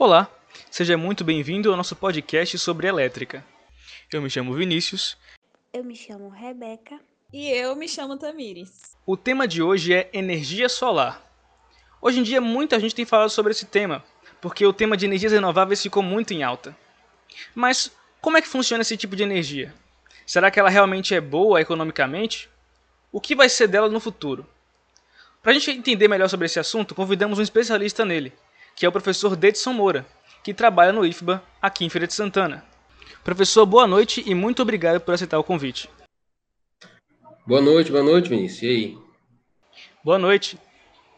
Olá, seja muito bem-vindo ao nosso podcast sobre elétrica. Eu me chamo Vinícius. Eu me chamo Rebeca. E eu me chamo Tamires. O tema de hoje é energia solar. Hoje em dia muita gente tem falado sobre esse tema, porque o tema de energias renováveis ficou muito em alta. Mas como é que funciona esse tipo de energia? Será que ela realmente é boa economicamente? O que vai ser dela no futuro? Para a gente entender melhor sobre esse assunto, convidamos um especialista nele, que é o professor Dedson Moura, que trabalha no IFBA aqui em Feira de Santana. Professor, boa noite e muito obrigado por aceitar o convite. Boa noite, boa noite, Vinícius. E aí? Boa noite.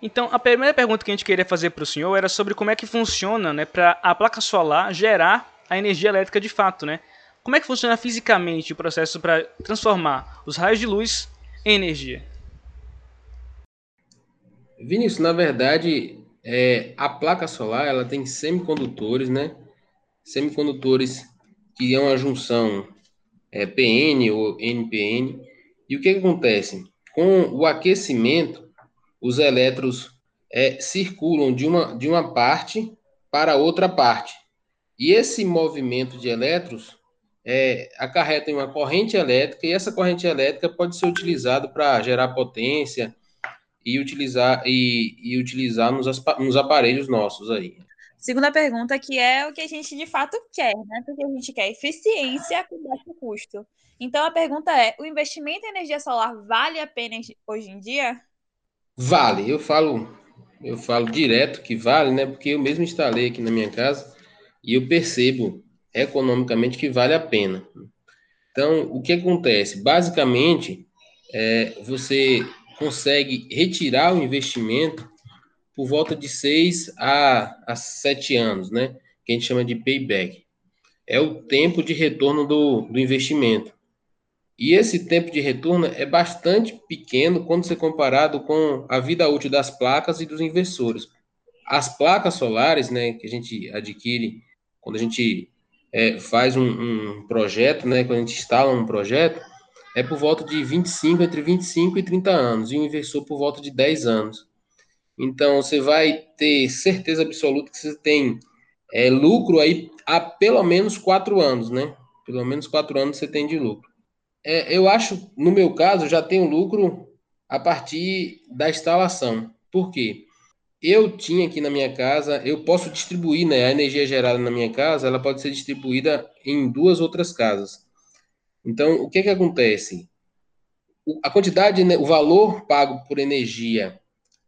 Então, a primeira pergunta que a gente queria fazer para o senhor era sobre como é que funciona né, para a placa solar gerar a energia elétrica de fato. Né? Como é que funciona fisicamente o processo para transformar os raios de luz em energia? Vinícius, na verdade, é, a placa solar ela tem semicondutores, né? Semicondutores que é uma junção é, PN ou NPN. E o que, que acontece? Com o aquecimento, os elétrons é, circulam de uma, de uma parte para outra parte. E esse movimento de elétrons é, acarreta em uma corrente elétrica, e essa corrente elétrica pode ser utilizada para gerar potência, e utilizar e, e utilizar nos, nos aparelhos nossos aí. Segunda pergunta, que é o que a gente de fato quer, né? Porque a gente quer eficiência com baixo custo. Então a pergunta é: o investimento em energia solar vale a pena hoje em dia? Vale, eu falo, eu falo direto que vale, né? Porque eu mesmo instalei aqui na minha casa e eu percebo economicamente que vale a pena. Então, o que acontece? Basicamente, é, você consegue retirar o investimento por volta de 6 a, a 7 anos, né? Que a gente chama de payback. É o tempo de retorno do, do investimento. E esse tempo de retorno é bastante pequeno quando se comparado com a vida útil das placas e dos inversores. As placas solares, né, que a gente adquire quando a gente é, faz um, um, projeto, né, quando a gente instala um projeto, é por volta de 25, entre 25 e 30 anos, e o inversor por volta de 10 anos. Então, você vai ter certeza absoluta que você tem é, lucro aí há pelo menos 4 anos, né? Pelo menos 4 anos você tem de lucro. É, eu acho, no meu caso, já tenho lucro a partir da instalação. Por quê? Eu tinha aqui na minha casa, eu posso distribuir, né? A energia gerada na minha casa, ela pode ser distribuída em duas outras casas. Então, o que que acontece? a quantidade, né, o valor pago por energia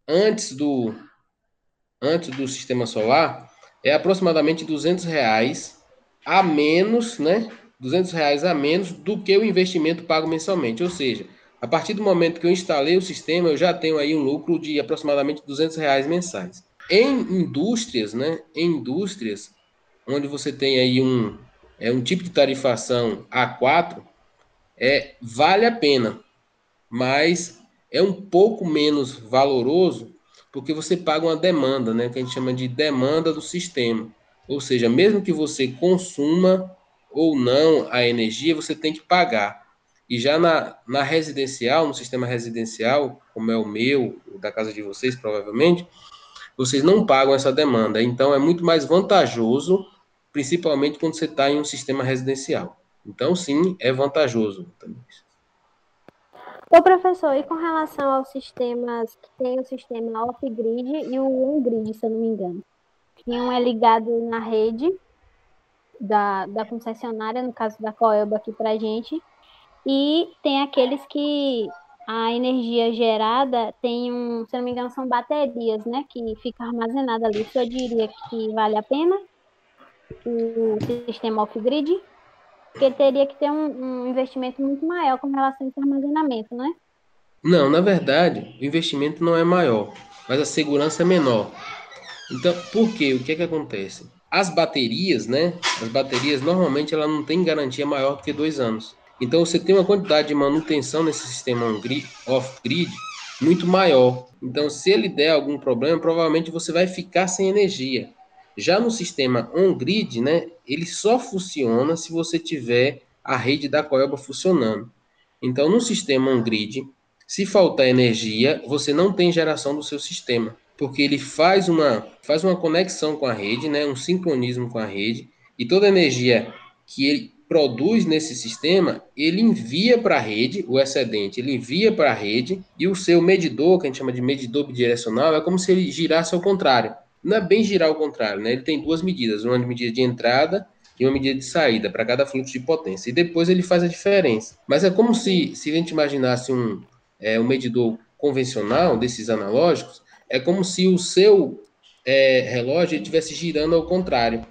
antes do antes do sistema solar é aproximadamente 200 reais a menos, né? 200 reais a menos do que o investimento pago mensalmente. Ou seja, a partir do momento que eu instalei o sistema, eu já tenho aí um lucro de aproximadamente 200 reais mensais. Em indústrias, né? Em indústrias, onde você tem aí um, é um tipo de tarifação A4, é, vale a pena, mas é um pouco menos valoroso porque você paga uma demanda, né, que a gente chama de demanda do sistema. Ou seja, mesmo que você consuma ou não a energia, você tem que pagar. E já na, na residencial, no sistema residencial, como é o meu, da casa de vocês, provavelmente, vocês não pagam essa demanda. Então, é muito mais vantajoso principalmente quando você está em um sistema residencial. Então, sim, é vantajoso também. Ô, professor, e com relação aos sistemas que tem o sistema off-grid e o on-grid, se eu não me engano? Um é ligado na rede da, da concessionária, no caso da Coelba aqui para gente, e tem aqueles que a energia gerada tem um, se não me engano, são baterias, né, que fica armazenada ali. O senhor diria que vale a pena? O sistema off-grid, porque teria que ter um, um, investimento muito maior com relação a esse armazenamento, não é? Não, na verdade, o investimento não é maior, mas a segurança é menor. Então, por quê? O que é que acontece? As baterias, né? As baterias, normalmente, ela não tem garantia maior do que dois anos. Então, você tem uma quantidade de manutenção nesse sistema off-grid muito maior. Então, se ele der algum problema, provavelmente você vai ficar sem energia. Já no sistema on-grid, né, ele só funciona se você tiver a rede da Coelba funcionando. Então, no sistema on-grid, se faltar energia, você não tem geração do seu sistema, porque ele faz uma, faz uma conexão com a rede, né, um sincronismo com a rede, e toda a energia que ele produz nesse sistema, ele envia para a rede, o excedente, ele envia para a rede, e o seu medidor, que a gente chama de medidor bidirecional, é como se ele girasse ao contrário. Não é bem girar ao contrário, né? Ele tem duas medidas, uma medida de entrada e uma medida de saída para cada fluxo de potência. E depois ele faz a diferença. Mas é como se, se a gente imaginasse um, é, um medidor convencional, desses analógicos, é como se o seu é, relógio estivesse girando ao contrário.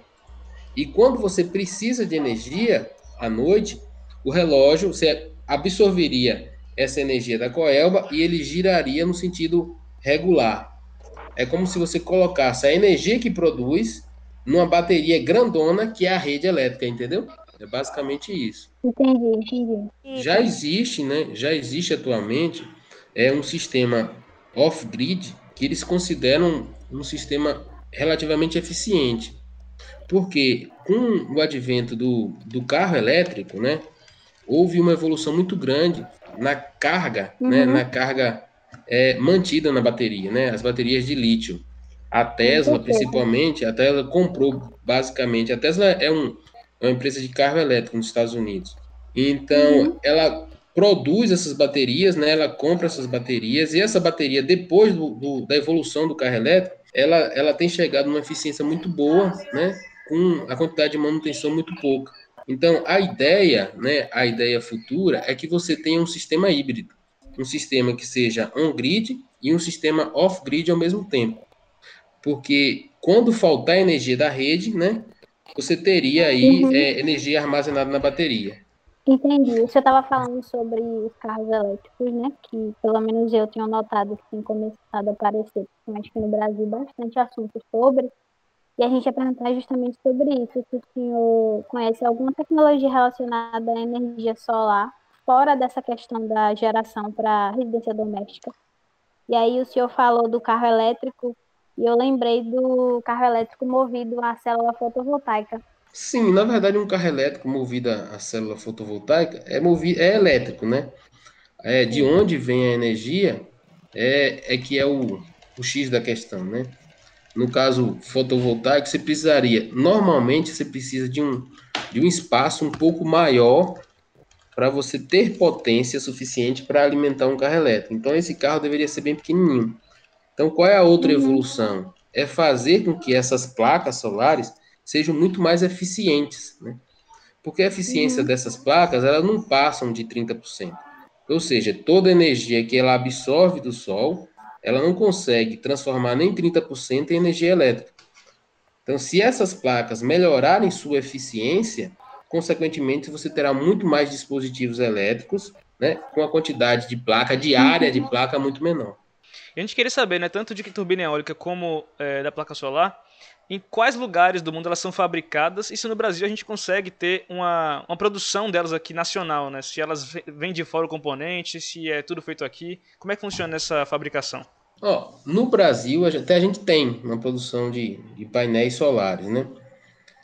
E quando você precisa de energia à noite, o relógio você absorveria essa energia da coelba e ele giraria no sentido regular. É como se você colocasse a energia que produz numa bateria grandona que é a rede elétrica, entendeu? É basicamente isso. Entendi, entendi. Já existe, né? Já existe atualmente é um sistema off-grid que eles consideram um sistema relativamente eficiente. Porque com o advento do, do carro elétrico, né, houve uma evolução muito grande na carga, né, uhum. né, na carga é, mantida na bateria, né, as baterias de lítio. A Tesla, principalmente, a Tesla comprou basicamente. A Tesla é, um, é uma empresa de carro elétrico nos Estados Unidos. Então, uhum. ela produz essas baterias, né? Ela compra essas baterias e essa bateria, depois do, do, da evolução do carro elétrico, ela, ela tem chegado numa eficiência muito boa, né? Com a quantidade de manutenção muito pouca. Então, a ideia, né? A ideia futura é que você tenha um sistema híbrido, um sistema que seja on-grid e um sistema off-grid ao mesmo tempo. Porque quando faltar energia da rede, né? Você teria aí uhum. é, energia armazenada na bateria. Entendi. Você estava falando sobre os carros elétricos, né? Que pelo menos eu tenho notado que tem começado a aparecer, principalmente aqui no Brasil, bastante assunto sobre. E a gente ia perguntar justamente sobre isso. Se o senhor conhece alguma tecnologia relacionada à energia solar, fora dessa questão da geração para residência doméstica. E aí o senhor falou do carro elétrico, e eu lembrei do carro elétrico movido a célula fotovoltaica. Sim, na verdade, um carro elétrico movido a célula fotovoltaica é, movido, é elétrico, né? É, de onde vem a energia é, é que é o, o X da questão, né? No caso fotovoltaico, você precisaria, normalmente você precisa de um, de um espaço um pouco maior para você ter potência suficiente para alimentar um carro elétrico. Então, esse carro deveria ser bem pequenininho. Então, qual é a outra uhum. evolução? É fazer com que essas placas solares sejam muito mais eficientes, né? Porque a eficiência uhum. dessas placas, elas não passam de 30%. Ou seja, toda a energia que ela absorve do sol, ela não consegue transformar nem 30% em energia elétrica. Então, se essas placas melhorarem sua eficiência, consequentemente você terá muito mais dispositivos elétricos, né, com a quantidade de placa, de área de placa muito menor. E a gente queria saber, né, tanto de turbina eólica como é, da placa solar, em quais lugares do mundo elas são fabricadas e se no Brasil a gente consegue ter uma, uma produção delas aqui nacional, né? Se elas vêm de fora o componente, se é tudo feito aqui, como é que funciona essa fabricação? Ó, no Brasil até a gente tem uma produção de, de painéis solares, né?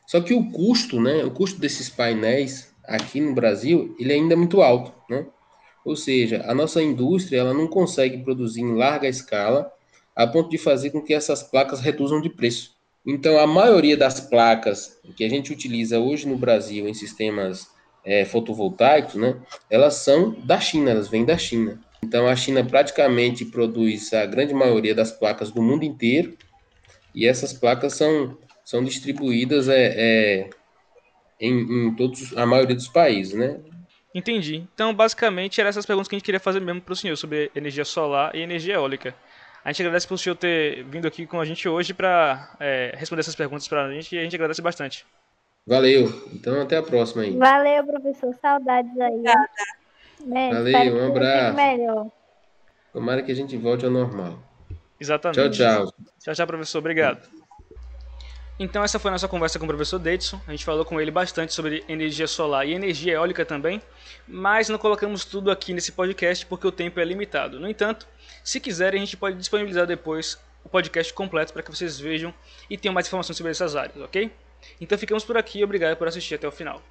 Só que o custo, né? O custo desses painéis aqui no Brasil, ele ainda é muito alto, né? Ou seja, a nossa indústria ela não consegue produzir em larga escala a ponto de fazer com que essas placas reduzam de preço. Então, a maioria das placas que a gente utiliza hoje no Brasil em sistemas é, fotovoltaicos, né, elas são da China, elas vêm da China. Então, a China praticamente produz a grande maioria das placas do mundo inteiro e essas placas são, são distribuídas é, é em, em todos, a maioria dos países, né? Entendi. Então, basicamente, eram essas perguntas que a gente queria fazer mesmo para o senhor sobre energia solar e energia eólica. A gente agradece por senhor ter vindo aqui com a gente hoje para é, responder essas perguntas para a gente e a gente agradece bastante. Valeu. Então, até a próxima aí. Valeu, professor. Saudades aí. Né? Valeu, um abraço. Melhor. Tomara que a gente volte ao normal. Exatamente. Tchau, tchau. Tchau, tchau, professor. Obrigado. Então essa foi a nossa conversa com o professor Davidson. A gente falou com ele bastante sobre energia solar e energia eólica também, mas não colocamos tudo aqui nesse podcast porque o tempo é limitado. No entanto, se quiserem, a gente pode disponibilizar depois o podcast completo para que vocês vejam e tenham mais informações sobre essas áreas, ok? Então ficamos por aqui, obrigado por assistir até o final.